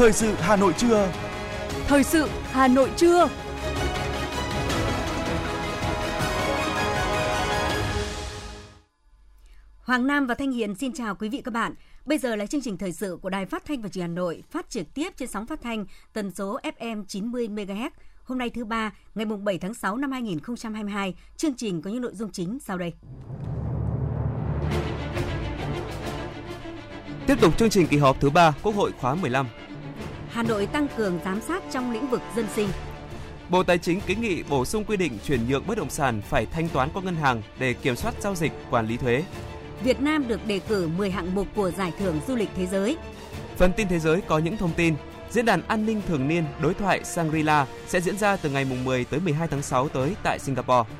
Thời sự Hà Nội trưa. Thời sự Hà Nội trưa. Hoàng Nam và Thanh Hiền xin chào quý vị các bạn. Bây giờ là chương trình thời sự của Đài Phát thanh và Truyền hình Hà Nội, phát trực tiếp trên sóng phát thanh tần số FM 90 MHz. Hôm nay thứ ba, ngày mùng 7 tháng 6 năm 2022, chương trình có những nội dung chính sau đây. Tiếp tục chương trình kỳ họp thứ ba Quốc hội khóa 15. Hà Nội tăng cường giám sát trong lĩnh vực dân sinh. Bộ Tài chính kiến nghị bổ sung quy định chuyển nhượng bất động sản phải thanh toán qua ngân hàng để kiểm soát giao dịch, quản lý thuế. Việt Nam được đề cử 10 hạng mục của Giải thưởng Du lịch Thế giới. Phần tin thế giới có những thông tin. Diễn đàn an ninh thường niên đối thoại Shangri-La sẽ diễn ra từ ngày 10 tới 12 tháng 6 tới tại Singapore.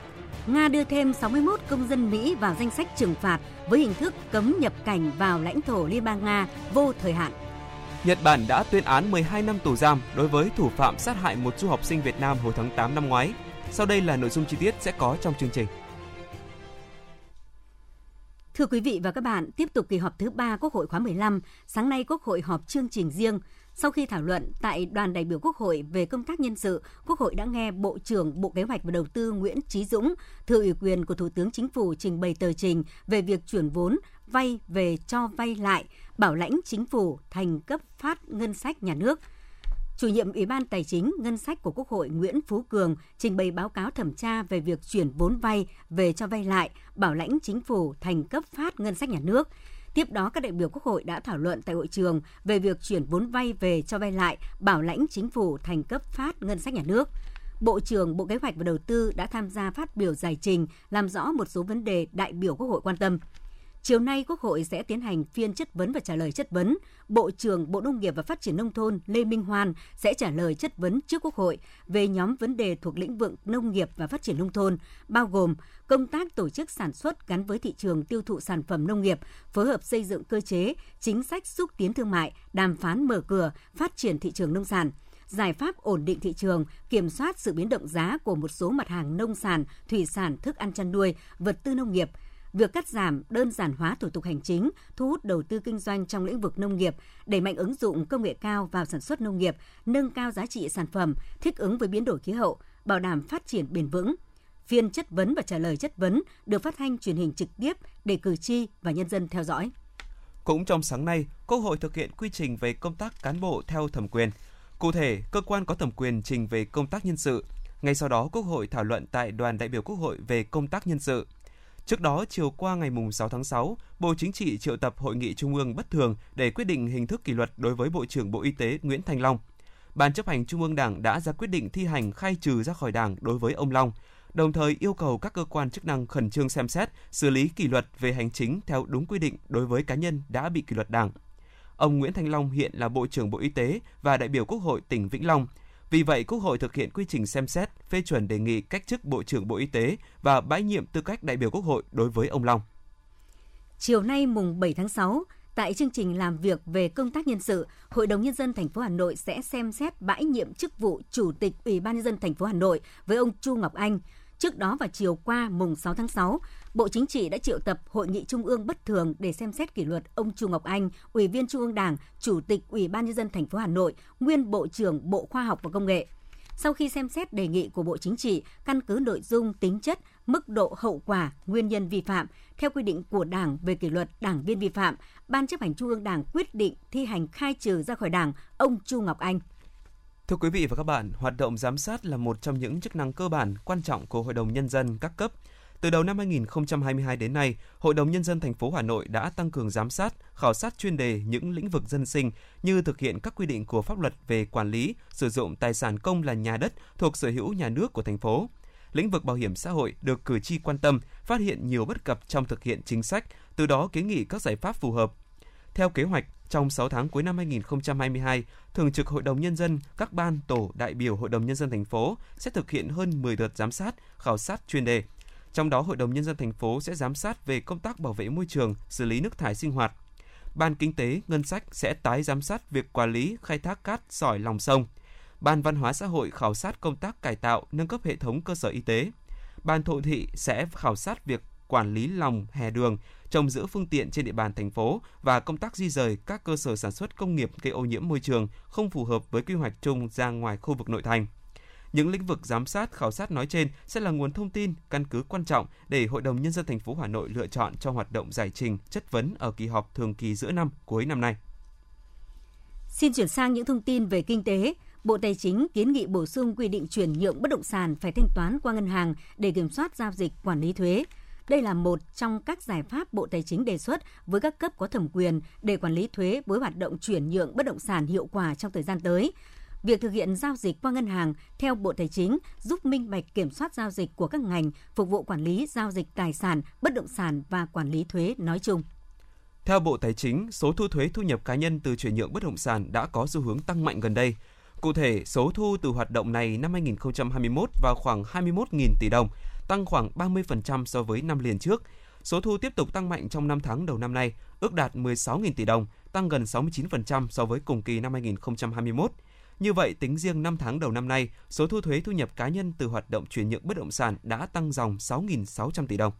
Nga đưa thêm 61 công dân Mỹ vào danh sách trừng phạt với hình thức cấm nhập cảnh vào lãnh thổ Liên bang Nga vô thời hạn. Nhật Bản đã tuyên án 12 năm tù giam đối với thủ phạm sát hại một du học sinh Việt Nam hồi tháng 8 năm ngoái. Sau đây là nội dung chi tiết sẽ có trong chương trình. Thưa quý vị và các bạn, tiếp tục kỳ họp thứ 3 Quốc hội khóa 15, sáng nay Quốc hội họp chương trình riêng. Sau khi thảo luận tại đoàn đại biểu Quốc hội về công tác nhân sự, Quốc hội đã nghe Bộ trưởng Bộ Kế hoạch và Đầu tư Nguyễn Chí Dũng thừa ủy quyền của Thủ tướng Chính phủ trình bày tờ trình về việc chuyển vốn vay về cho vay lại, bảo lãnh chính phủ thành cấp phát ngân sách nhà nước. Chủ nhiệm Ủy ban Tài chính Ngân sách của Quốc hội Nguyễn Phú Cường trình bày báo cáo thẩm tra về việc chuyển vốn vay về cho vay lại, bảo lãnh chính phủ thành cấp phát ngân sách nhà nước. Tiếp đó, các đại biểu Quốc hội đã thảo luận tại hội trường về việc chuyển vốn vay về cho vay lại, bảo lãnh chính phủ thành cấp phát ngân sách nhà nước. Bộ trưởng Bộ Kế hoạch và Đầu tư đã tham gia phát biểu giải trình, làm rõ một số vấn đề đại biểu Quốc hội quan tâm. Chiều nay, Quốc hội sẽ tiến hành phiên chất vấn và trả lời chất vấn. Bộ trưởng Bộ Nông nghiệp và Phát triển Nông thôn Lê Minh Hoan sẽ trả lời chất vấn trước Quốc hội về nhóm vấn đề thuộc lĩnh vực nông nghiệp và phát triển nông thôn, bao gồm công tác tổ chức sản xuất gắn với thị trường tiêu thụ sản phẩm nông nghiệp, phối hợp xây dựng cơ chế, chính sách xúc tiến thương mại, đàm phán mở cửa, phát triển thị trường nông sản giải pháp ổn định thị trường, kiểm soát sự biến động giá của một số mặt hàng nông sản, thủy sản, thức ăn chăn nuôi, vật tư nông nghiệp, việc cắt giảm, đơn giản hóa thủ tục hành chính, thu hút đầu tư kinh doanh trong lĩnh vực nông nghiệp, đẩy mạnh ứng dụng công nghệ cao vào sản xuất nông nghiệp, nâng cao giá trị sản phẩm, thích ứng với biến đổi khí hậu, bảo đảm phát triển bền vững. Phiên chất vấn và trả lời chất vấn được phát thanh truyền hình trực tiếp để cử tri và nhân dân theo dõi. Cũng trong sáng nay, Quốc hội thực hiện quy trình về công tác cán bộ theo thẩm quyền. Cụ thể, cơ quan có thẩm quyền trình về công tác nhân sự. Ngay sau đó, Quốc hội thảo luận tại đoàn đại biểu Quốc hội về công tác nhân sự. Trước đó, chiều qua ngày 6 tháng 6, Bộ Chính trị triệu tập Hội nghị Trung ương bất thường để quyết định hình thức kỷ luật đối với Bộ trưởng Bộ Y tế Nguyễn thành Long. Ban chấp hành Trung ương Đảng đã ra quyết định thi hành khai trừ ra khỏi Đảng đối với ông Long, đồng thời yêu cầu các cơ quan chức năng khẩn trương xem xét, xử lý kỷ luật về hành chính theo đúng quy định đối với cá nhân đã bị kỷ luật Đảng. Ông Nguyễn thành Long hiện là Bộ trưởng Bộ Y tế và đại biểu Quốc hội tỉnh Vĩnh Long. Vì vậy, Quốc hội thực hiện quy trình xem xét, phê chuẩn đề nghị cách chức Bộ trưởng Bộ Y tế và bãi nhiệm tư cách đại biểu Quốc hội đối với ông Long. Chiều nay mùng 7 tháng 6, tại chương trình làm việc về công tác nhân sự, Hội đồng nhân dân thành phố Hà Nội sẽ xem xét bãi nhiệm chức vụ Chủ tịch Ủy ban nhân dân thành phố Hà Nội với ông Chu Ngọc Anh. Trước đó vào chiều qua mùng 6 tháng 6, Bộ Chính trị đã triệu tập Hội nghị Trung ương bất thường để xem xét kỷ luật ông Chu Ngọc Anh, Ủy viên Trung ương Đảng, Chủ tịch Ủy ban nhân dân thành phố Hà Nội, nguyên Bộ trưởng Bộ Khoa học và Công nghệ. Sau khi xem xét đề nghị của Bộ Chính trị, căn cứ nội dung, tính chất, mức độ hậu quả, nguyên nhân vi phạm, theo quy định của Đảng về kỷ luật đảng viên vi phạm, Ban chấp hành Trung ương Đảng quyết định thi hành khai trừ ra khỏi Đảng ông Chu Ngọc Anh. Thưa quý vị và các bạn, hoạt động giám sát là một trong những chức năng cơ bản quan trọng của Hội đồng nhân dân các cấp. Từ đầu năm 2022 đến nay, Hội đồng nhân dân thành phố Hà Nội đã tăng cường giám sát, khảo sát chuyên đề những lĩnh vực dân sinh như thực hiện các quy định của pháp luật về quản lý, sử dụng tài sản công là nhà đất thuộc sở hữu nhà nước của thành phố. Lĩnh vực bảo hiểm xã hội được cử tri quan tâm, phát hiện nhiều bất cập trong thực hiện chính sách, từ đó kiến nghị các giải pháp phù hợp. Theo kế hoạch, trong 6 tháng cuối năm 2022, Thường trực Hội đồng Nhân dân, các ban, tổ, đại biểu Hội đồng Nhân dân thành phố sẽ thực hiện hơn 10 đợt giám sát, khảo sát chuyên đề. Trong đó, Hội đồng Nhân dân thành phố sẽ giám sát về công tác bảo vệ môi trường, xử lý nước thải sinh hoạt. Ban Kinh tế, Ngân sách sẽ tái giám sát việc quản lý, khai thác cát, sỏi lòng sông. Ban Văn hóa xã hội khảo sát công tác cải tạo, nâng cấp hệ thống cơ sở y tế. Ban Thổ thị sẽ khảo sát việc quản lý lòng hè đường, trồng giữ phương tiện trên địa bàn thành phố và công tác di rời các cơ sở sản xuất công nghiệp gây ô nhiễm môi trường không phù hợp với quy hoạch chung ra ngoài khu vực nội thành. Những lĩnh vực giám sát, khảo sát nói trên sẽ là nguồn thông tin, căn cứ quan trọng để Hội đồng nhân dân thành phố Hà Nội lựa chọn cho hoạt động giải trình, chất vấn ở kỳ họp thường kỳ giữa năm cuối năm nay. Xin chuyển sang những thông tin về kinh tế. Bộ Tài chính kiến nghị bổ sung quy định chuyển nhượng bất động sản phải thanh toán qua ngân hàng để kiểm soát giao dịch quản lý thuế. Đây là một trong các giải pháp Bộ Tài chính đề xuất với các cấp có thẩm quyền để quản lý thuế với hoạt động chuyển nhượng bất động sản hiệu quả trong thời gian tới. Việc thực hiện giao dịch qua ngân hàng theo Bộ Tài chính giúp minh bạch kiểm soát giao dịch của các ngành, phục vụ quản lý giao dịch tài sản, bất động sản và quản lý thuế nói chung. Theo Bộ Tài chính, số thu thuế thu nhập cá nhân từ chuyển nhượng bất động sản đã có xu hướng tăng mạnh gần đây. Cụ thể, số thu từ hoạt động này năm 2021 vào khoảng 21.000 tỷ đồng, tăng khoảng 30% so với năm liền trước. Số thu tiếp tục tăng mạnh trong 5 tháng đầu năm nay, ước đạt 16.000 tỷ đồng, tăng gần 69% so với cùng kỳ năm 2021. Như vậy, tính riêng 5 tháng đầu năm nay, số thu thuế thu nhập cá nhân từ hoạt động chuyển nhượng bất động sản đã tăng dòng 6.600 tỷ đồng.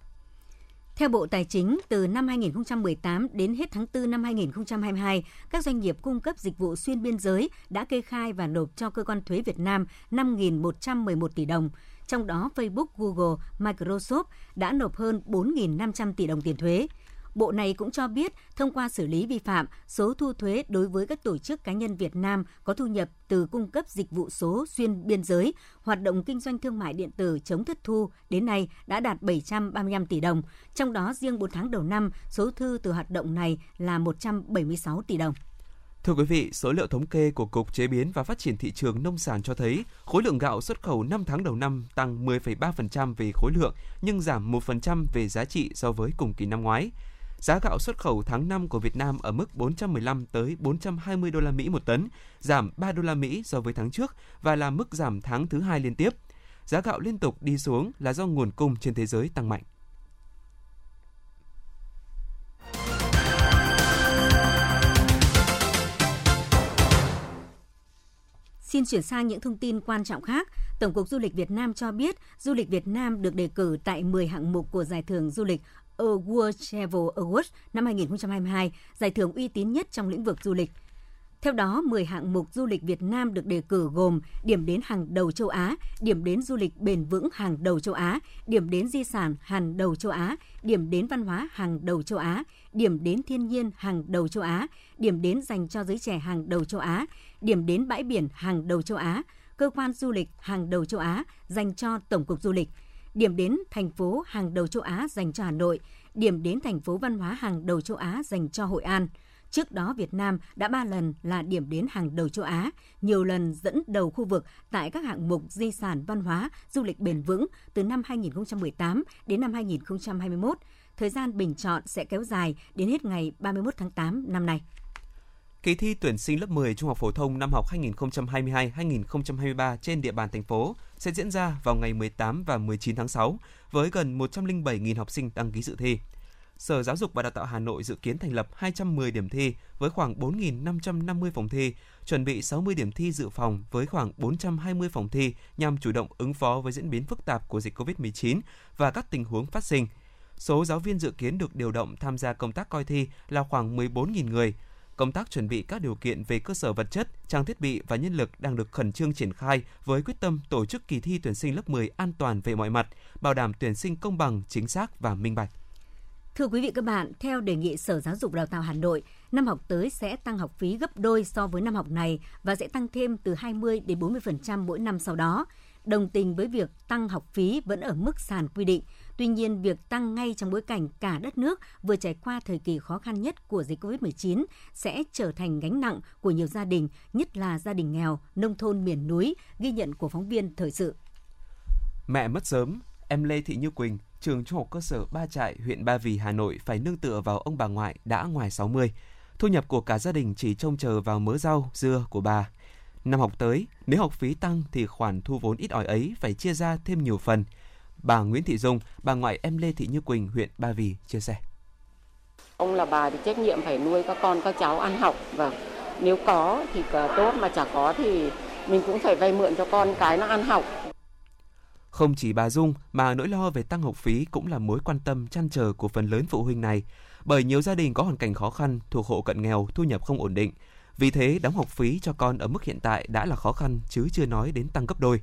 Theo Bộ Tài chính, từ năm 2018 đến hết tháng 4 năm 2022, các doanh nghiệp cung cấp dịch vụ xuyên biên giới đã kê khai và nộp cho cơ quan thuế Việt Nam 5.111 tỷ đồng. Trong đó, Facebook, Google, Microsoft đã nộp hơn 4.500 tỷ đồng tiền thuế. Bộ này cũng cho biết, thông qua xử lý vi phạm, số thu thuế đối với các tổ chức cá nhân Việt Nam có thu nhập từ cung cấp dịch vụ số xuyên biên giới, hoạt động kinh doanh thương mại điện tử chống thất thu đến nay đã đạt 735 tỷ đồng. Trong đó, riêng 4 tháng đầu năm, số thư từ hoạt động này là 176 tỷ đồng. Thưa quý vị, số liệu thống kê của Cục Chế biến và Phát triển thị trường nông sản cho thấy khối lượng gạo xuất khẩu 5 tháng đầu năm tăng 10,3% về khối lượng nhưng giảm 1% về giá trị so với cùng kỳ năm ngoái. Giá gạo xuất khẩu tháng 5 của Việt Nam ở mức 415 tới 420 đô la Mỹ một tấn, giảm 3 đô la Mỹ so với tháng trước và là mức giảm tháng thứ hai liên tiếp. Giá gạo liên tục đi xuống là do nguồn cung trên thế giới tăng mạnh. Xin chuyển sang những thông tin quan trọng khác. Tổng cục Du lịch Việt Nam cho biết, du lịch Việt Nam được đề cử tại 10 hạng mục của giải thưởng du lịch World Travel Awards năm 2022, giải thưởng uy tín nhất trong lĩnh vực du lịch. Theo đó, 10 hạng mục du lịch Việt Nam được đề cử gồm điểm đến hàng đầu châu Á, điểm đến du lịch bền vững hàng đầu châu Á, điểm đến di sản hàng đầu châu Á, điểm đến văn hóa hàng đầu châu Á, điểm đến thiên nhiên hàng đầu châu Á, điểm đến dành cho giới trẻ hàng đầu châu Á, điểm đến bãi biển hàng đầu châu Á, cơ quan du lịch hàng đầu châu Á dành cho Tổng cục Du lịch – điểm đến thành phố hàng đầu châu Á dành cho Hà Nội, điểm đến thành phố văn hóa hàng đầu châu Á dành cho Hội An. Trước đó, Việt Nam đã ba lần là điểm đến hàng đầu châu Á, nhiều lần dẫn đầu khu vực tại các hạng mục di sản văn hóa, du lịch bền vững từ năm 2018 đến năm 2021. Thời gian bình chọn sẽ kéo dài đến hết ngày 31 tháng 8 năm nay. Kỳ thi tuyển sinh lớp 10 trung học phổ thông năm học 2022-2023 trên địa bàn thành phố sẽ diễn ra vào ngày 18 và 19 tháng 6 với gần 107.000 học sinh đăng ký dự thi. Sở Giáo dục và Đào tạo Hà Nội dự kiến thành lập 210 điểm thi với khoảng 4.550 phòng thi, chuẩn bị 60 điểm thi dự phòng với khoảng 420 phòng thi nhằm chủ động ứng phó với diễn biến phức tạp của dịch COVID-19 và các tình huống phát sinh. Số giáo viên dự kiến được điều động tham gia công tác coi thi là khoảng 14.000 người, công tác chuẩn bị các điều kiện về cơ sở vật chất, trang thiết bị và nhân lực đang được khẩn trương triển khai với quyết tâm tổ chức kỳ thi tuyển sinh lớp 10 an toàn về mọi mặt, bảo đảm tuyển sinh công bằng, chính xác và minh bạch. Thưa quý vị các bạn, theo đề nghị Sở Giáo dục Đào tạo Hà Nội, năm học tới sẽ tăng học phí gấp đôi so với năm học này và sẽ tăng thêm từ 20 đến 40% mỗi năm sau đó. Đồng tình với việc tăng học phí vẫn ở mức sàn quy định, Tuy nhiên, việc tăng ngay trong bối cảnh cả đất nước vừa trải qua thời kỳ khó khăn nhất của dịch COVID-19 sẽ trở thành gánh nặng của nhiều gia đình, nhất là gia đình nghèo, nông thôn miền núi, ghi nhận của phóng viên thời sự. Mẹ mất sớm, em Lê Thị Như Quỳnh, trường trung học cơ sở Ba Trại, huyện Ba Vì, Hà Nội phải nương tựa vào ông bà ngoại đã ngoài 60. Thu nhập của cả gia đình chỉ trông chờ vào mớ rau, dưa của bà. Năm học tới, nếu học phí tăng thì khoản thu vốn ít ỏi ấy phải chia ra thêm nhiều phần – Bà Nguyễn Thị Dung, bà ngoại em Lê Thị Như Quỳnh, huyện Ba Vì chia sẻ. Ông là bà thì trách nhiệm phải nuôi các con các cháu ăn học và nếu có thì tốt mà chả có thì mình cũng phải vay mượn cho con cái nó ăn học. Không chỉ bà Dung mà nỗi lo về tăng học phí cũng là mối quan tâm chăn trở của phần lớn phụ huynh này, bởi nhiều gia đình có hoàn cảnh khó khăn, thuộc hộ cận nghèo, thu nhập không ổn định. Vì thế, đóng học phí cho con ở mức hiện tại đã là khó khăn chứ chưa nói đến tăng gấp đôi.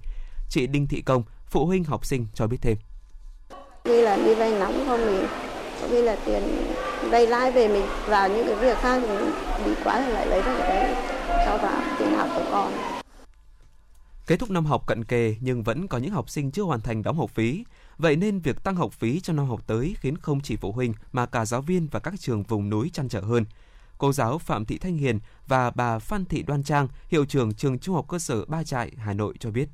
Chị Đinh Thị Công, phụ huynh học sinh cho biết thêm. Vì là đi vay nóng không thì có khi là tiền vay lãi về mình vào những cái việc khác thì bị quá thì lại lấy ra cái sau đó tiền học của con. Kết thúc năm học cận kề nhưng vẫn có những học sinh chưa hoàn thành đóng học phí. Vậy nên việc tăng học phí cho năm học tới khiến không chỉ phụ huynh mà cả giáo viên và các trường vùng núi chăn trở hơn. Cô giáo Phạm Thị Thanh Hiền và bà Phan Thị Đoan Trang, hiệu trưởng trường Trung học cơ sở Ba Trại, Hà Nội cho biết.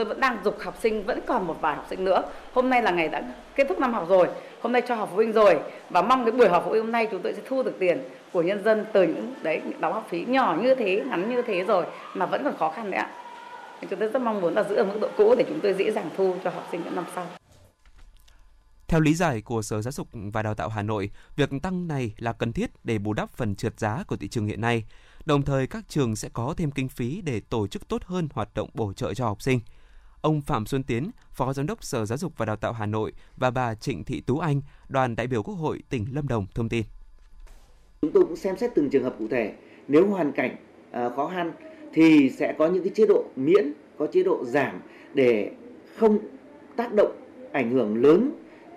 Tôi vẫn đang dục học sinh, vẫn còn một vài học sinh nữa. Hôm nay là ngày đã kết thúc năm học rồi, hôm nay cho học phụ huynh rồi và mong cái buổi họp phụ huynh hôm nay chúng tôi sẽ thu được tiền của nhân dân từ những đấy những đóng học phí nhỏ như thế, ngắn như thế rồi mà vẫn còn khó khăn đấy ạ. Chúng tôi rất mong muốn là giữ ở mức độ cũ để chúng tôi dễ dàng thu cho học sinh những năm sau. Theo lý giải của Sở Giáo dục và Đào tạo Hà Nội, việc tăng này là cần thiết để bù đắp phần trượt giá của thị trường hiện nay. Đồng thời các trường sẽ có thêm kinh phí để tổ chức tốt hơn hoạt động bổ trợ cho học sinh. Ông Phạm Xuân Tiến, Phó Giám đốc Sở Giáo dục và Đào tạo Hà Nội và bà Trịnh Thị Tú Anh, đoàn đại biểu Quốc hội tỉnh Lâm Đồng thông tin. Chúng tôi cũng xem xét từng trường hợp cụ thể. Nếu hoàn cảnh uh, khó khăn thì sẽ có những cái chế độ miễn, có chế độ giảm để không tác động ảnh hưởng lớn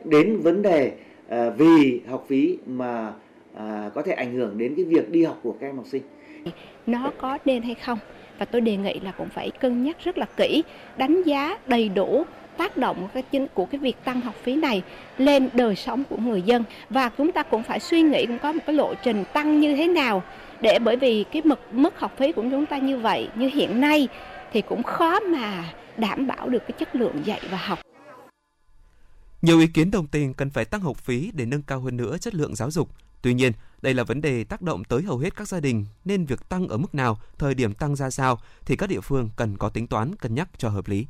đến vấn đề uh, vì học phí mà uh, có thể ảnh hưởng đến cái việc đi học của các em học sinh. Nó có nên hay không? Và tôi đề nghị là cũng phải cân nhắc rất là kỹ, đánh giá đầy đủ tác động cái chính của cái việc tăng học phí này lên đời sống của người dân và chúng ta cũng phải suy nghĩ cũng có một cái lộ trình tăng như thế nào để bởi vì cái mức mức học phí của chúng ta như vậy như hiện nay thì cũng khó mà đảm bảo được cái chất lượng dạy và học. Nhiều ý kiến đồng tình cần phải tăng học phí để nâng cao hơn nữa chất lượng giáo dục. Tuy nhiên, đây là vấn đề tác động tới hầu hết các gia đình nên việc tăng ở mức nào, thời điểm tăng ra sao thì các địa phương cần có tính toán cân nhắc cho hợp lý.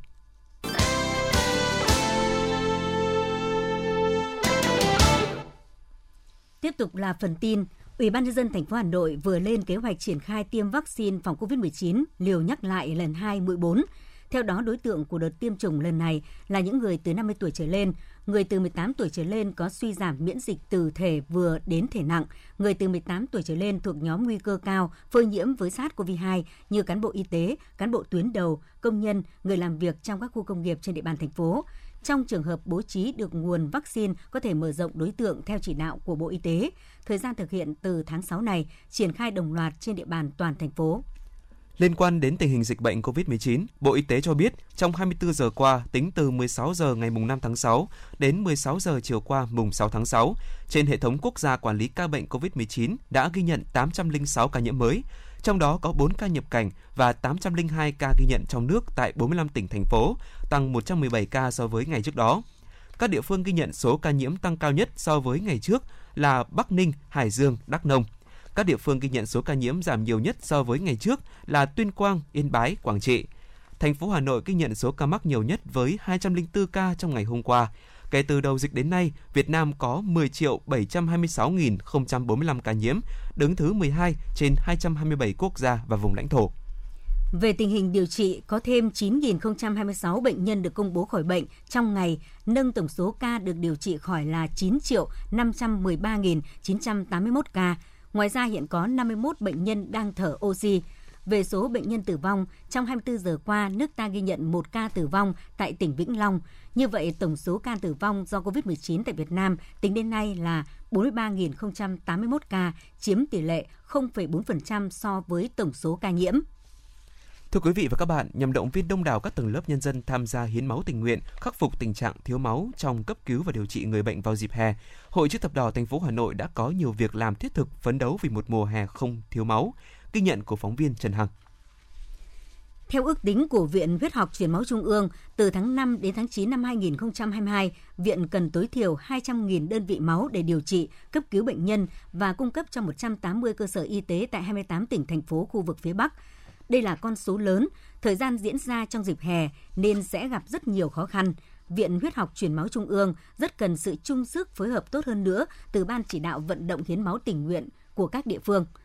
Tiếp tục là phần tin, Ủy ban nhân dân thành phố Hà Nội vừa lên kế hoạch triển khai tiêm vaccine phòng COVID-19 liều nhắc lại lần 2 mũi 4. Theo đó, đối tượng của đợt tiêm chủng lần này là những người từ 50 tuổi trở lên, người từ 18 tuổi trở lên có suy giảm miễn dịch từ thể vừa đến thể nặng, người từ 18 tuổi trở lên thuộc nhóm nguy cơ cao phơi nhiễm với SARS-CoV-2 như cán bộ y tế, cán bộ tuyến đầu, công nhân, người làm việc trong các khu công nghiệp trên địa bàn thành phố. Trong trường hợp bố trí được nguồn vaccine có thể mở rộng đối tượng theo chỉ đạo của Bộ Y tế. Thời gian thực hiện từ tháng 6 này, triển khai đồng loạt trên địa bàn toàn thành phố. Liên quan đến tình hình dịch bệnh COVID-19, Bộ Y tế cho biết trong 24 giờ qua, tính từ 16 giờ ngày mùng 5 tháng 6 đến 16 giờ chiều qua mùng 6 tháng 6, trên hệ thống quốc gia quản lý ca bệnh COVID-19 đã ghi nhận 806 ca nhiễm mới, trong đó có 4 ca nhập cảnh và 802 ca ghi nhận trong nước tại 45 tỉnh thành phố, tăng 117 ca so với ngày trước đó. Các địa phương ghi nhận số ca nhiễm tăng cao nhất so với ngày trước là Bắc Ninh, Hải Dương, Đắk Nông. Các địa phương ghi nhận số ca nhiễm giảm nhiều nhất so với ngày trước là Tuyên Quang, Yên Bái, Quảng Trị. Thành phố Hà Nội ghi nhận số ca mắc nhiều nhất với 204 ca trong ngày hôm qua. Kể từ đầu dịch đến nay, Việt Nam có 10 triệu 726.045 ca nhiễm, đứng thứ 12 trên 227 quốc gia và vùng lãnh thổ. Về tình hình điều trị, có thêm 9.026 bệnh nhân được công bố khỏi bệnh trong ngày, nâng tổng số ca được điều trị khỏi là 9 triệu 513.981 ca. Ngoài ra hiện có 51 bệnh nhân đang thở oxy. Về số bệnh nhân tử vong, trong 24 giờ qua, nước ta ghi nhận một ca tử vong tại tỉnh Vĩnh Long. Như vậy, tổng số ca tử vong do COVID-19 tại Việt Nam tính đến nay là 43.081 ca, chiếm tỷ lệ 0,4% so với tổng số ca nhiễm. Thưa quý vị và các bạn, nhằm động viên đông đảo các tầng lớp nhân dân tham gia hiến máu tình nguyện, khắc phục tình trạng thiếu máu trong cấp cứu và điều trị người bệnh vào dịp hè, Hội chữ thập đỏ thành phố Hà Nội đã có nhiều việc làm thiết thực phấn đấu vì một mùa hè không thiếu máu. Ghi nhận của phóng viên Trần Hằng. Theo ước tính của Viện Huyết học Truyền máu Trung ương, từ tháng 5 đến tháng 9 năm 2022, Viện cần tối thiểu 200.000 đơn vị máu để điều trị, cấp cứu bệnh nhân và cung cấp cho 180 cơ sở y tế tại 28 tỉnh, thành phố khu vực phía Bắc. Đây là con số lớn, thời gian diễn ra trong dịp hè nên sẽ gặp rất nhiều khó khăn. Viện Huyết học Truyền máu Trung ương rất cần sự chung sức phối hợp tốt hơn nữa từ Ban chỉ đạo vận động hiến máu tình nguyện của các địa phương –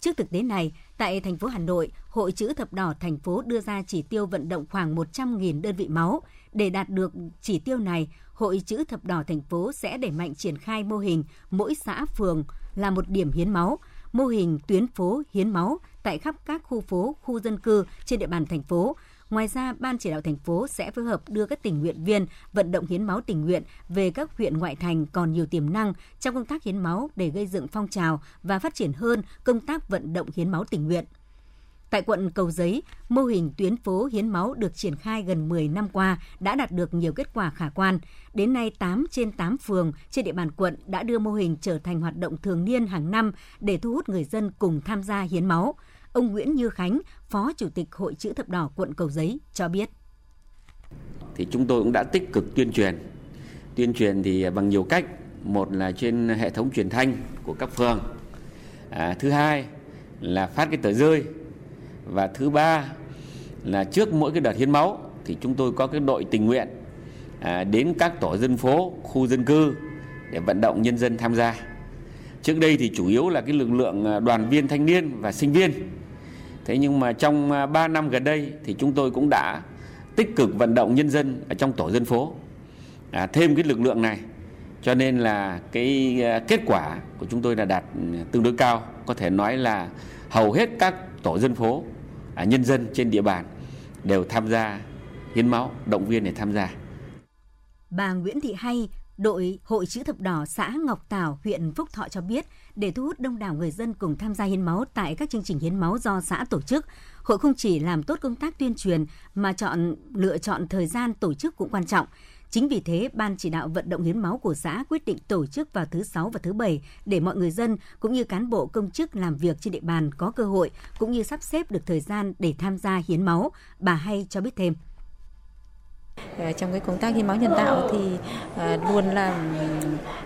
Trước thực tế này, tại thành phố Hà Nội, Hội chữ thập đỏ thành phố đưa ra chỉ tiêu vận động khoảng 100.000 đơn vị máu. Để đạt được chỉ tiêu này, Hội chữ thập đỏ thành phố sẽ đẩy mạnh triển khai mô hình mỗi xã phường là một điểm hiến máu, mô hình tuyến phố hiến máu tại khắp các khu phố, khu dân cư trên địa bàn thành phố. Ngoài ra, Ban chỉ đạo thành phố sẽ phối hợp đưa các tình nguyện viên vận động hiến máu tình nguyện về các huyện ngoại thành còn nhiều tiềm năng trong công tác hiến máu để gây dựng phong trào và phát triển hơn công tác vận động hiến máu tình nguyện. Tại quận Cầu Giấy, mô hình tuyến phố hiến máu được triển khai gần 10 năm qua đã đạt được nhiều kết quả khả quan. Đến nay, 8 trên 8 phường trên địa bàn quận đã đưa mô hình trở thành hoạt động thường niên hàng năm để thu hút người dân cùng tham gia hiến máu. Ông Nguyễn Như Khánh, Phó Chủ tịch Hội chữ thập đỏ quận Cầu Giấy cho biết. Thì chúng tôi cũng đã tích cực tuyên truyền. Tuyên truyền thì bằng nhiều cách. Một là trên hệ thống truyền thanh của các phường. À, thứ hai là phát cái tờ rơi và thứ ba là trước mỗi cái đợt hiến máu thì chúng tôi có cái đội tình nguyện à, đến các tổ dân phố khu dân cư để vận động nhân dân tham gia trước đây thì chủ yếu là cái lực lượng à, đoàn viên thanh niên và sinh viên thế nhưng mà trong à, 3 năm gần đây thì chúng tôi cũng đã tích cực vận động nhân dân ở trong tổ dân phố à, thêm cái lực lượng này cho nên là cái à, kết quả của chúng tôi là đạt ừ, tương đối cao có thể nói là hầu hết các tổ dân phố à, nhân dân trên địa bàn đều tham gia hiến máu, động viên để tham gia. Bà Nguyễn Thị Hay, đội Hội chữ thập đỏ xã Ngọc Tảo, huyện Phúc Thọ cho biết, để thu hút đông đảo người dân cùng tham gia hiến máu tại các chương trình hiến máu do xã tổ chức, hội không chỉ làm tốt công tác tuyên truyền mà chọn lựa chọn thời gian tổ chức cũng quan trọng. Chính vì thế, Ban chỉ đạo vận động hiến máu của xã quyết định tổ chức vào thứ Sáu và thứ Bảy để mọi người dân cũng như cán bộ công chức làm việc trên địa bàn có cơ hội cũng như sắp xếp được thời gian để tham gia hiến máu. Bà hay cho biết thêm. Ờ, trong cái công tác hiến máu nhân đạo thì ờ, luôn là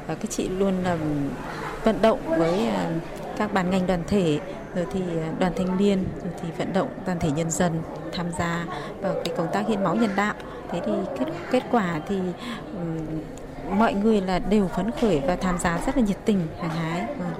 ờ, cái chị luôn là vận động với à, các ban ngành đoàn thể rồi thì à, đoàn thanh niên rồi thì vận động toàn thể nhân dân tham gia vào cái công tác hiến máu nhân đạo. Thế thì kết kết quả thì um, mọi người là đều phấn khởi và tham gia rất là nhiệt tình hăng hái. Vâng.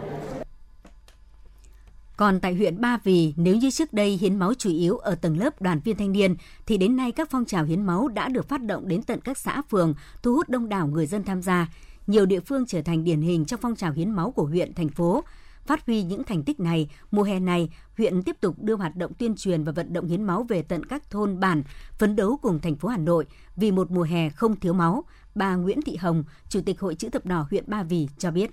Còn tại huyện Ba Vì, nếu như trước đây hiến máu chủ yếu ở tầng lớp đoàn viên thanh niên, thì đến nay các phong trào hiến máu đã được phát động đến tận các xã phường, thu hút đông đảo người dân tham gia. Nhiều địa phương trở thành điển hình trong phong trào hiến máu của huyện, thành phố. Phát huy những thành tích này, mùa hè này, huyện tiếp tục đưa hoạt động tuyên truyền và vận động hiến máu về tận các thôn bản, phấn đấu cùng thành phố Hà Nội vì một mùa hè không thiếu máu. Bà Nguyễn Thị Hồng, Chủ tịch Hội chữ thập đỏ huyện Ba Vì cho biết.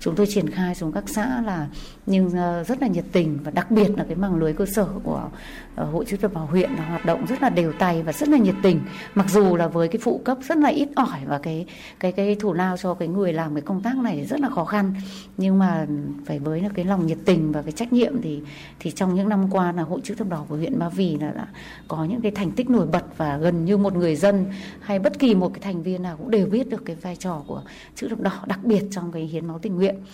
Chúng tôi triển khai xuống các xã là nhưng ờ, rất là nhiệt tình và đặc biệt là cái mạng lưới cơ sở của ờ, hội chữ thập đỏ huyện là hoạt động rất là đều tay và rất là nhiệt tình. Mặc dù là với cái phụ cấp rất là ít ỏi và cái cái cái thủ lao cho cái người làm cái công tác này rất là khó khăn, nhưng mà phải với là cái lòng nhiệt tình và cái trách nhiệm thì thì trong những năm qua là hội chữ thập đỏ của huyện Ba Vì là đã có những cái thành tích nổi bật và gần như một người dân hay bất kỳ một cái thành viên nào cũng đều biết được cái vai trò của chữ thập đỏ, đặc biệt trong cái hiến máu tình nguyện.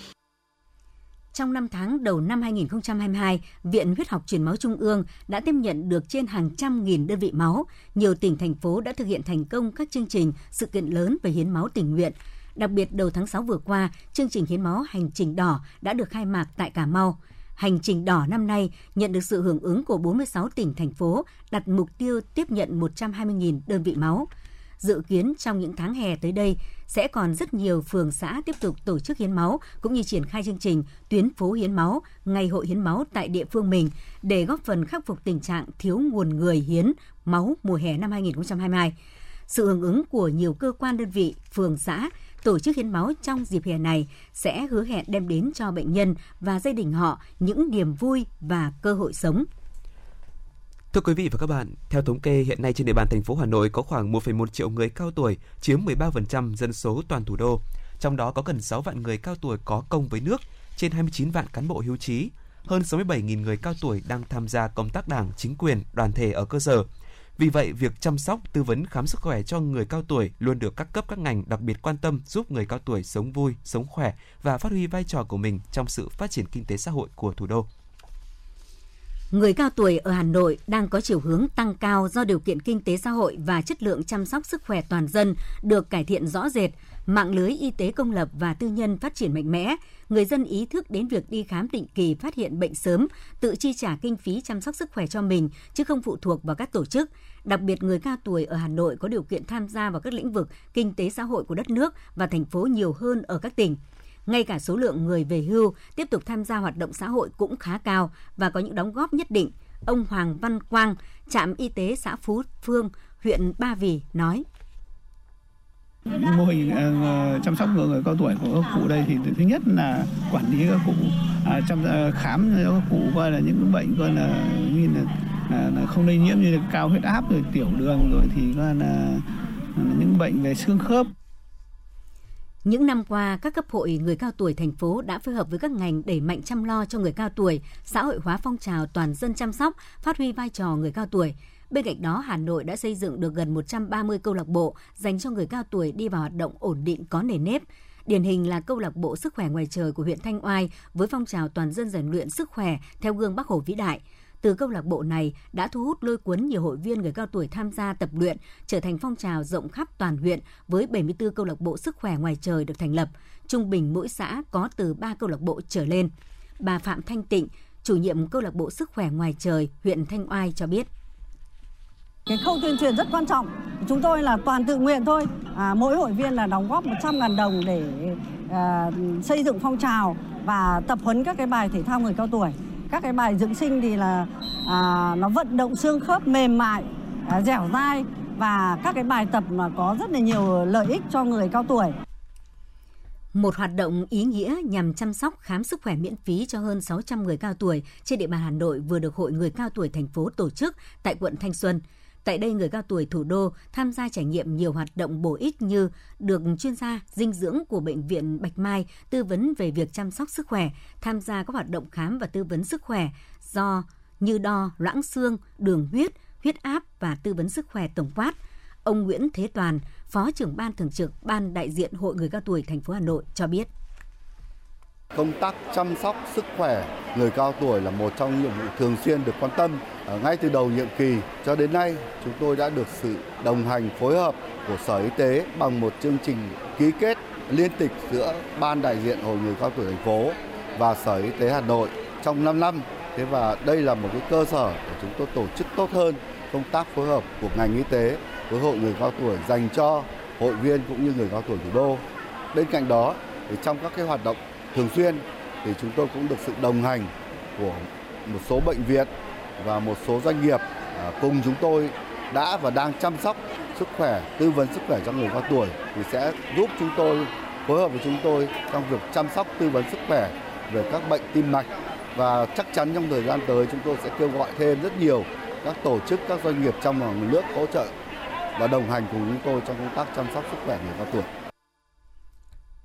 Trong 5 tháng đầu năm 2022, Viện Huyết học Truyền máu Trung ương đã tiếp nhận được trên hàng trăm nghìn đơn vị máu. Nhiều tỉnh, thành phố đã thực hiện thành công các chương trình, sự kiện lớn về hiến máu tình nguyện. Đặc biệt đầu tháng 6 vừa qua, chương trình hiến máu Hành trình đỏ đã được khai mạc tại Cà Mau. Hành trình đỏ năm nay nhận được sự hưởng ứng của 46 tỉnh, thành phố, đặt mục tiêu tiếp nhận 120.000 đơn vị máu. Dự kiến trong những tháng hè tới đây sẽ còn rất nhiều phường xã tiếp tục tổ chức hiến máu cũng như triển khai chương trình tuyến phố hiến máu, ngày hội hiến máu tại địa phương mình để góp phần khắc phục tình trạng thiếu nguồn người hiến máu mùa hè năm 2022. Sự hưởng ứng của nhiều cơ quan đơn vị, phường xã tổ chức hiến máu trong dịp hè này sẽ hứa hẹn đem đến cho bệnh nhân và gia đình họ những niềm vui và cơ hội sống. Thưa quý vị và các bạn, theo thống kê hiện nay trên địa bàn thành phố Hà Nội có khoảng 1,1 triệu người cao tuổi, chiếm 13% dân số toàn thủ đô. Trong đó có gần 6 vạn người cao tuổi có công với nước, trên 29 vạn cán bộ hưu trí, hơn 67.000 người cao tuổi đang tham gia công tác đảng, chính quyền, đoàn thể ở cơ sở. Vì vậy, việc chăm sóc, tư vấn khám sức khỏe cho người cao tuổi luôn được các cấp các ngành đặc biệt quan tâm giúp người cao tuổi sống vui, sống khỏe và phát huy vai trò của mình trong sự phát triển kinh tế xã hội của thủ đô. Người cao tuổi ở Hà Nội đang có chiều hướng tăng cao do điều kiện kinh tế xã hội và chất lượng chăm sóc sức khỏe toàn dân được cải thiện rõ rệt, mạng lưới y tế công lập và tư nhân phát triển mạnh mẽ, người dân ý thức đến việc đi khám định kỳ phát hiện bệnh sớm, tự chi trả kinh phí chăm sóc sức khỏe cho mình chứ không phụ thuộc vào các tổ chức. Đặc biệt người cao tuổi ở Hà Nội có điều kiện tham gia vào các lĩnh vực kinh tế xã hội của đất nước và thành phố nhiều hơn ở các tỉnh. Ngay cả số lượng người về hưu tiếp tục tham gia hoạt động xã hội cũng khá cao và có những đóng góp nhất định. Ông Hoàng Văn Quang, trạm y tế xã Phú Phương, huyện Ba Vì nói mô hình uh, chăm sóc người, người cao tuổi của các cụ đây thì thứ nhất là quản lý các cụ uh, chăm uh, khám cho các cụ coi là những bệnh coi là như là, là, là không lây nhiễm như là cao huyết áp rồi tiểu đường rồi thì coi là, là những bệnh về xương khớp những năm qua, các cấp hội người cao tuổi thành phố đã phối hợp với các ngành đẩy mạnh chăm lo cho người cao tuổi, xã hội hóa phong trào toàn dân chăm sóc, phát huy vai trò người cao tuổi. Bên cạnh đó, Hà Nội đã xây dựng được gần 130 câu lạc bộ dành cho người cao tuổi đi vào hoạt động ổn định có nền nếp. Điển hình là câu lạc bộ sức khỏe ngoài trời của huyện Thanh Oai với phong trào toàn dân rèn luyện sức khỏe theo gương Bắc Hồ vĩ đại. Từ câu lạc bộ này đã thu hút lôi cuốn nhiều hội viên người cao tuổi tham gia tập luyện, trở thành phong trào rộng khắp toàn huyện với 74 câu lạc bộ sức khỏe ngoài trời được thành lập. Trung bình mỗi xã có từ 3 câu lạc bộ trở lên. Bà Phạm Thanh Tịnh, chủ nhiệm câu lạc bộ sức khỏe ngoài trời huyện Thanh Oai cho biết. Cái khâu tuyên truyền rất quan trọng. Chúng tôi là toàn tự nguyện thôi. À, mỗi hội viên là đóng góp 100.000 đồng để à, xây dựng phong trào và tập huấn các cái bài thể thao người cao tuổi. Các cái bài dưỡng sinh thì là à, nó vận động xương khớp mềm mại, à, dẻo dai và các cái bài tập mà có rất là nhiều lợi ích cho người cao tuổi. Một hoạt động ý nghĩa nhằm chăm sóc khám sức khỏe miễn phí cho hơn 600 người cao tuổi trên địa bàn Hà Nội vừa được Hội Người Cao Tuổi thành phố tổ chức tại quận Thanh Xuân. Tại đây, người cao tuổi thủ đô tham gia trải nghiệm nhiều hoạt động bổ ích như được chuyên gia dinh dưỡng của Bệnh viện Bạch Mai tư vấn về việc chăm sóc sức khỏe, tham gia các hoạt động khám và tư vấn sức khỏe do như đo loãng xương, đường huyết, huyết áp và tư vấn sức khỏe tổng quát. Ông Nguyễn Thế Toàn, Phó trưởng ban thường trực Ban đại diện Hội người cao tuổi thành phố Hà Nội cho biết. Công tác chăm sóc sức khỏe người cao tuổi là một trong nhiệm vụ thường xuyên được quan tâm. À, ngay từ đầu nhiệm kỳ cho đến nay, chúng tôi đã được sự đồng hành phối hợp của Sở Y tế bằng một chương trình ký kết liên tịch giữa Ban đại diện Hội người cao tuổi thành phố và Sở Y tế Hà Nội trong 5 năm. Thế và đây là một cái cơ sở để chúng tôi tổ chức tốt hơn công tác phối hợp của ngành y tế với hội người cao tuổi dành cho hội viên cũng như người cao tuổi thủ đô. Bên cạnh đó thì trong các cái hoạt động thường xuyên thì chúng tôi cũng được sự đồng hành của một số bệnh viện và một số doanh nghiệp à, cùng chúng tôi đã và đang chăm sóc sức khỏe, tư vấn sức khỏe cho người cao tuổi thì sẽ giúp chúng tôi phối hợp với chúng tôi trong việc chăm sóc tư vấn sức khỏe về các bệnh tim mạch và chắc chắn trong thời gian tới chúng tôi sẽ kêu gọi thêm rất nhiều các tổ chức, các doanh nghiệp trong và ngoài nước hỗ trợ và đồng hành cùng chúng tôi trong công tác chăm sóc sức khỏe người cao tuổi.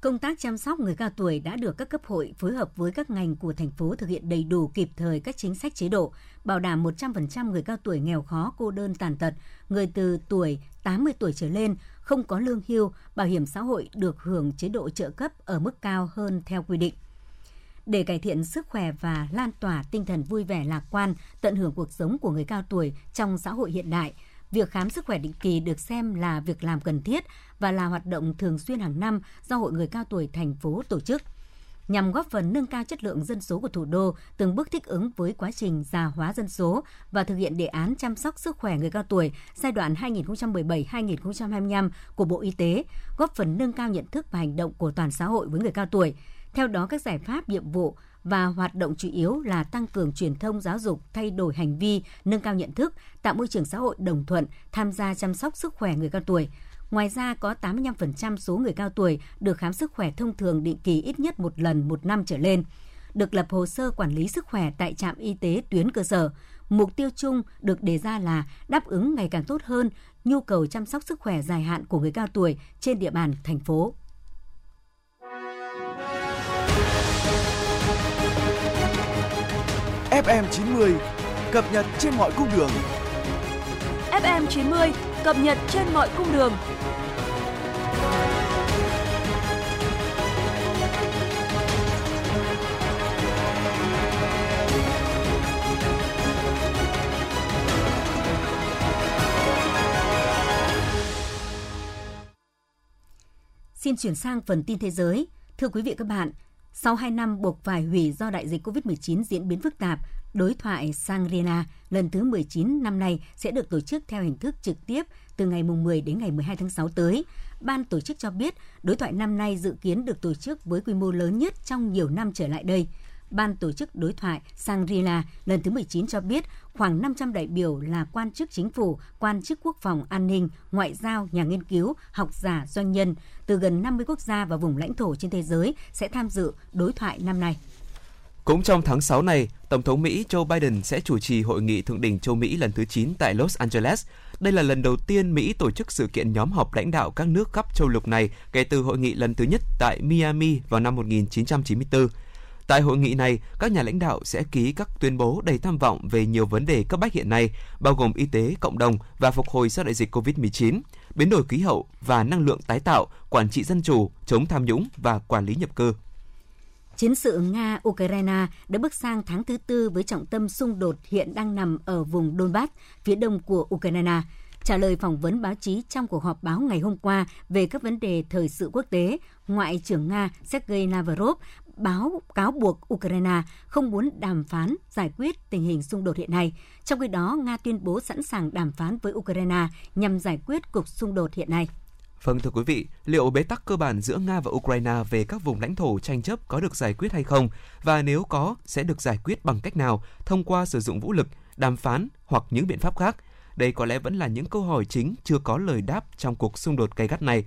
Công tác chăm sóc người cao tuổi đã được các cấp hội phối hợp với các ngành của thành phố thực hiện đầy đủ kịp thời các chính sách chế độ, bảo đảm 100% người cao tuổi nghèo khó, cô đơn tàn tật, người từ tuổi 80 tuổi trở lên không có lương hưu, bảo hiểm xã hội được hưởng chế độ trợ cấp ở mức cao hơn theo quy định. Để cải thiện sức khỏe và lan tỏa tinh thần vui vẻ lạc quan, tận hưởng cuộc sống của người cao tuổi trong xã hội hiện đại – việc khám sức khỏe định kỳ được xem là việc làm cần thiết và là hoạt động thường xuyên hàng năm do Hội người cao tuổi thành phố tổ chức nhằm góp phần nâng cao chất lượng dân số của thủ đô, từng bước thích ứng với quá trình già hóa dân số và thực hiện đề án chăm sóc sức khỏe người cao tuổi giai đoạn 2017-2025 của Bộ Y tế, góp phần nâng cao nhận thức và hành động của toàn xã hội với người cao tuổi. Theo đó, các giải pháp, nhiệm vụ và hoạt động chủ yếu là tăng cường truyền thông giáo dục, thay đổi hành vi, nâng cao nhận thức, tạo môi trường xã hội đồng thuận, tham gia chăm sóc sức khỏe người cao tuổi. Ngoài ra, có 85% số người cao tuổi được khám sức khỏe thông thường định kỳ ít nhất một lần một năm trở lên. Được lập hồ sơ quản lý sức khỏe tại trạm y tế tuyến cơ sở. Mục tiêu chung được đề ra là đáp ứng ngày càng tốt hơn nhu cầu chăm sóc sức khỏe dài hạn của người cao tuổi trên địa bàn thành phố. FM90 cập nhật trên mọi cung đường. FM90 cập nhật trên mọi cung đường. Xin chuyển sang phần tin thế giới. Thưa quý vị các bạn, sau 2 năm buộc phải hủy do đại dịch COVID-19 diễn biến phức tạp, đối thoại Shangri-La lần thứ 19 năm nay sẽ được tổ chức theo hình thức trực tiếp từ ngày 10 đến ngày 12 tháng 6 tới. Ban tổ chức cho biết đối thoại năm nay dự kiến được tổ chức với quy mô lớn nhất trong nhiều năm trở lại đây. Ban tổ chức đối thoại Shangri-La lần thứ 19 cho biết khoảng 500 đại biểu là quan chức chính phủ, quan chức quốc phòng an ninh, ngoại giao, nhà nghiên cứu, học giả, doanh nhân từ gần 50 quốc gia và vùng lãnh thổ trên thế giới sẽ tham dự đối thoại năm nay. Cũng trong tháng 6 này, Tổng thống Mỹ Joe Biden sẽ chủ trì hội nghị thượng đỉnh châu Mỹ lần thứ 9 tại Los Angeles. Đây là lần đầu tiên Mỹ tổ chức sự kiện nhóm họp lãnh đạo các nước khắp châu lục này kể từ hội nghị lần thứ nhất tại Miami vào năm 1994. Tại hội nghị này, các nhà lãnh đạo sẽ ký các tuyên bố đầy tham vọng về nhiều vấn đề cấp bách hiện nay, bao gồm y tế, cộng đồng và phục hồi sau đại dịch COVID-19, biến đổi khí hậu và năng lượng tái tạo, quản trị dân chủ, chống tham nhũng và quản lý nhập cư. Chiến sự Nga-Ukraine đã bước sang tháng thứ tư với trọng tâm xung đột hiện đang nằm ở vùng Donbass, phía đông của Ukraine. Trả lời phỏng vấn báo chí trong cuộc họp báo ngày hôm qua về các vấn đề thời sự quốc tế, Ngoại trưởng Nga Sergei Lavrov báo cáo buộc Ukraine không muốn đàm phán giải quyết tình hình xung đột hiện nay. Trong khi đó, Nga tuyên bố sẵn sàng đàm phán với Ukraine nhằm giải quyết cuộc xung đột hiện nay. Vâng thưa quý vị, liệu bế tắc cơ bản giữa Nga và Ukraine về các vùng lãnh thổ tranh chấp có được giải quyết hay không? Và nếu có, sẽ được giải quyết bằng cách nào? Thông qua sử dụng vũ lực, đàm phán hoặc những biện pháp khác? Đây có lẽ vẫn là những câu hỏi chính chưa có lời đáp trong cuộc xung đột gay gắt này.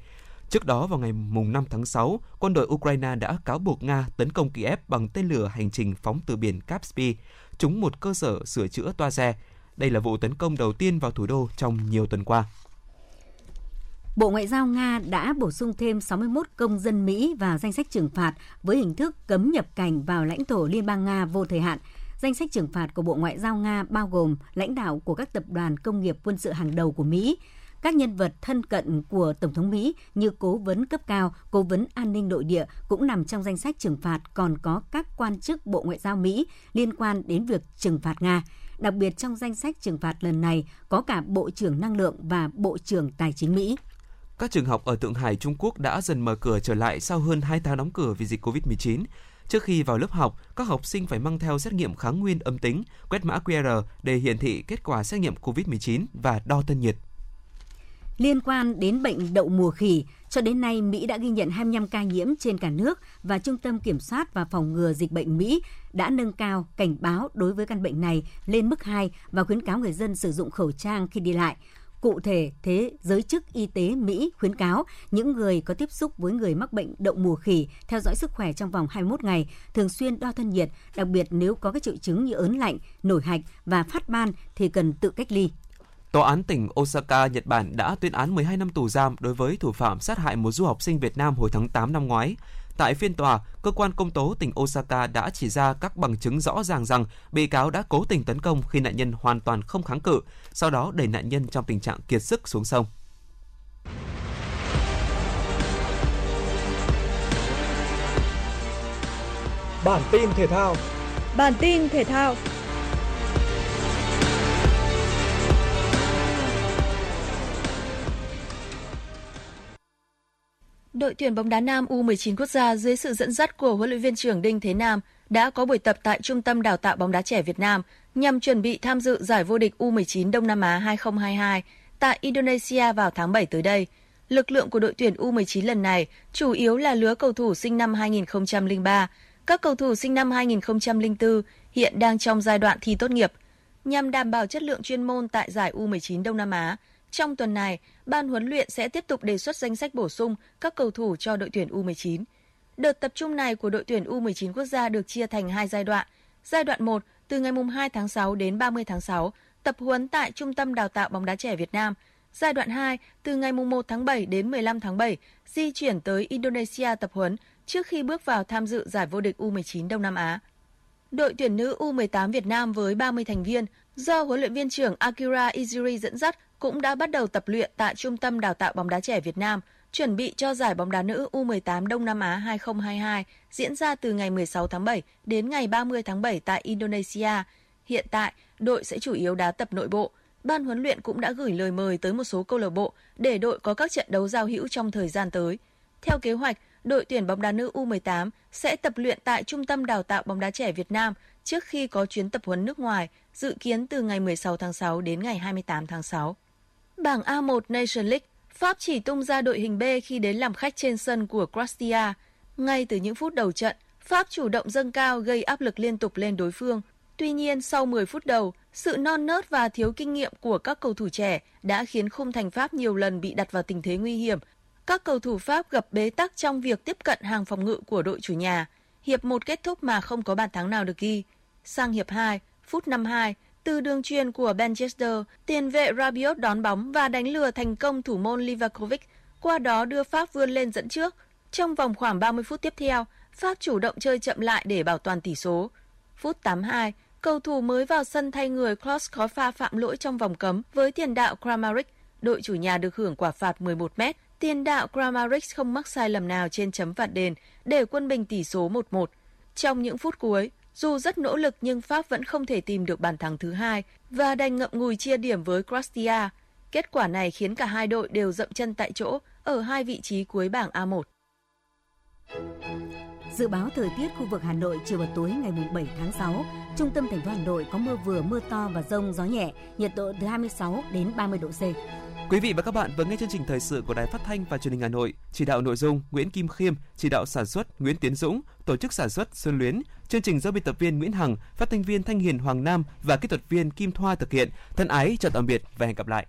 Trước đó vào ngày mùng 5 tháng 6, quân đội Ukraine đã cáo buộc Nga tấn công Kiev bằng tên lửa hành trình phóng từ biển Kaspi, trúng một cơ sở sửa chữa toa xe. Đây là vụ tấn công đầu tiên vào thủ đô trong nhiều tuần qua. Bộ Ngoại giao Nga đã bổ sung thêm 61 công dân Mỹ vào danh sách trừng phạt với hình thức cấm nhập cảnh vào lãnh thổ Liên bang Nga vô thời hạn. Danh sách trừng phạt của Bộ Ngoại giao Nga bao gồm lãnh đạo của các tập đoàn công nghiệp quân sự hàng đầu của Mỹ, các nhân vật thân cận của Tổng thống Mỹ như cố vấn cấp cao, cố vấn an ninh nội địa cũng nằm trong danh sách trừng phạt, còn có các quan chức Bộ Ngoại giao Mỹ liên quan đến việc trừng phạt Nga. Đặc biệt trong danh sách trừng phạt lần này có cả Bộ trưởng Năng lượng và Bộ trưởng Tài chính Mỹ. Các trường học ở Thượng Hải, Trung Quốc đã dần mở cửa trở lại sau hơn 2 tháng đóng cửa vì dịch COVID-19. Trước khi vào lớp học, các học sinh phải mang theo xét nghiệm kháng nguyên âm tính, quét mã QR để hiển thị kết quả xét nghiệm COVID-19 và đo thân nhiệt. Liên quan đến bệnh đậu mùa khỉ, cho đến nay Mỹ đã ghi nhận 25 ca nhiễm trên cả nước và Trung tâm Kiểm soát và Phòng ngừa Dịch bệnh Mỹ đã nâng cao cảnh báo đối với căn bệnh này lên mức 2 và khuyến cáo người dân sử dụng khẩu trang khi đi lại. Cụ thể, thế giới chức y tế Mỹ khuyến cáo những người có tiếp xúc với người mắc bệnh đậu mùa khỉ theo dõi sức khỏe trong vòng 21 ngày, thường xuyên đo thân nhiệt, đặc biệt nếu có các triệu chứng như ớn lạnh, nổi hạch và phát ban thì cần tự cách ly. Tòa án tỉnh Osaka, Nhật Bản đã tuyên án 12 năm tù giam đối với thủ phạm sát hại một du học sinh Việt Nam hồi tháng 8 năm ngoái. Tại phiên tòa, cơ quan công tố tỉnh Osaka đã chỉ ra các bằng chứng rõ ràng rằng bị cáo đã cố tình tấn công khi nạn nhân hoàn toàn không kháng cự, sau đó đẩy nạn nhân trong tình trạng kiệt sức xuống sông. Bản tin thể thao Bản tin thể thao Đội tuyển bóng đá nam U19 quốc gia dưới sự dẫn dắt của huấn luyện viên trưởng Đinh Thế Nam đã có buổi tập tại Trung tâm Đào tạo bóng đá trẻ Việt Nam nhằm chuẩn bị tham dự giải vô địch U19 Đông Nam Á 2022 tại Indonesia vào tháng 7 tới đây. Lực lượng của đội tuyển U19 lần này chủ yếu là lứa cầu thủ sinh năm 2003. Các cầu thủ sinh năm 2004 hiện đang trong giai đoạn thi tốt nghiệp. Nhằm đảm bảo chất lượng chuyên môn tại giải U19 Đông Nam Á, trong tuần này, ban huấn luyện sẽ tiếp tục đề xuất danh sách bổ sung các cầu thủ cho đội tuyển U19. Đợt tập trung này của đội tuyển U19 quốc gia được chia thành hai giai đoạn. Giai đoạn 1 từ ngày 2 tháng 6 đến 30 tháng 6, tập huấn tại Trung tâm Đào tạo bóng đá trẻ Việt Nam. Giai đoạn 2 từ ngày 1 tháng 7 đến 15 tháng 7, di chuyển tới Indonesia tập huấn trước khi bước vào tham dự giải vô địch U19 Đông Nam Á. Đội tuyển nữ U18 Việt Nam với 30 thành viên do huấn luyện viên trưởng Akira Izuri dẫn dắt cũng đã bắt đầu tập luyện tại Trung tâm Đào tạo bóng đá trẻ Việt Nam, chuẩn bị cho giải bóng đá nữ U18 Đông Nam Á 2022 diễn ra từ ngày 16 tháng 7 đến ngày 30 tháng 7 tại Indonesia. Hiện tại, đội sẽ chủ yếu đá tập nội bộ. Ban huấn luyện cũng đã gửi lời mời tới một số câu lạc bộ để đội có các trận đấu giao hữu trong thời gian tới. Theo kế hoạch, đội tuyển bóng đá nữ U18 sẽ tập luyện tại Trung tâm Đào tạo bóng đá trẻ Việt Nam trước khi có chuyến tập huấn nước ngoài, dự kiến từ ngày 16 tháng 6 đến ngày 28 tháng 6. Bảng A1 Nation League, Pháp chỉ tung ra đội hình B khi đến làm khách trên sân của Croatia. Ngay từ những phút đầu trận, Pháp chủ động dâng cao gây áp lực liên tục lên đối phương. Tuy nhiên, sau 10 phút đầu, sự non nớt và thiếu kinh nghiệm của các cầu thủ trẻ đã khiến khung thành Pháp nhiều lần bị đặt vào tình thế nguy hiểm. Các cầu thủ Pháp gặp bế tắc trong việc tiếp cận hàng phòng ngự của đội chủ nhà. Hiệp 1 kết thúc mà không có bàn thắng nào được ghi. Sang hiệp 2, phút 52, từ đường truyền của Manchester, tiền vệ Rabiot đón bóng và đánh lừa thành công thủ môn Livakovic, qua đó đưa Pháp vươn lên dẫn trước. Trong vòng khoảng 30 phút tiếp theo, Pháp chủ động chơi chậm lại để bảo toàn tỷ số. Phút 82, cầu thủ mới vào sân thay người Klaus khó pha phạm lỗi trong vòng cấm với tiền đạo Kramaric. Đội chủ nhà được hưởng quả phạt 11 mét. Tiền đạo Kramaric không mắc sai lầm nào trên chấm phạt đền để quân bình tỷ số 1-1. Trong những phút cuối, dù rất nỗ lực nhưng Pháp vẫn không thể tìm được bàn thắng thứ hai và đành ngậm ngùi chia điểm với Croatia. Kết quả này khiến cả hai đội đều dậm chân tại chỗ ở hai vị trí cuối bảng A1. Dự báo thời tiết khu vực Hà Nội chiều và tối ngày 7 tháng 6, trung tâm thành phố Hà Nội có mưa vừa mưa to và rông gió nhẹ, nhiệt độ từ 26 đến 30 độ C. Quý vị và các bạn vừa nghe chương trình thời sự của Đài Phát thanh và Truyền hình Hà Nội, chỉ đạo nội dung Nguyễn Kim Khiêm, chỉ đạo sản xuất Nguyễn Tiến Dũng, tổ chức sản xuất Xuân Luyến, chương trình do biên tập viên Nguyễn Hằng, phát thanh viên Thanh Hiền Hoàng Nam và kỹ thuật viên Kim Thoa thực hiện. Thân ái chào tạm biệt và hẹn gặp lại.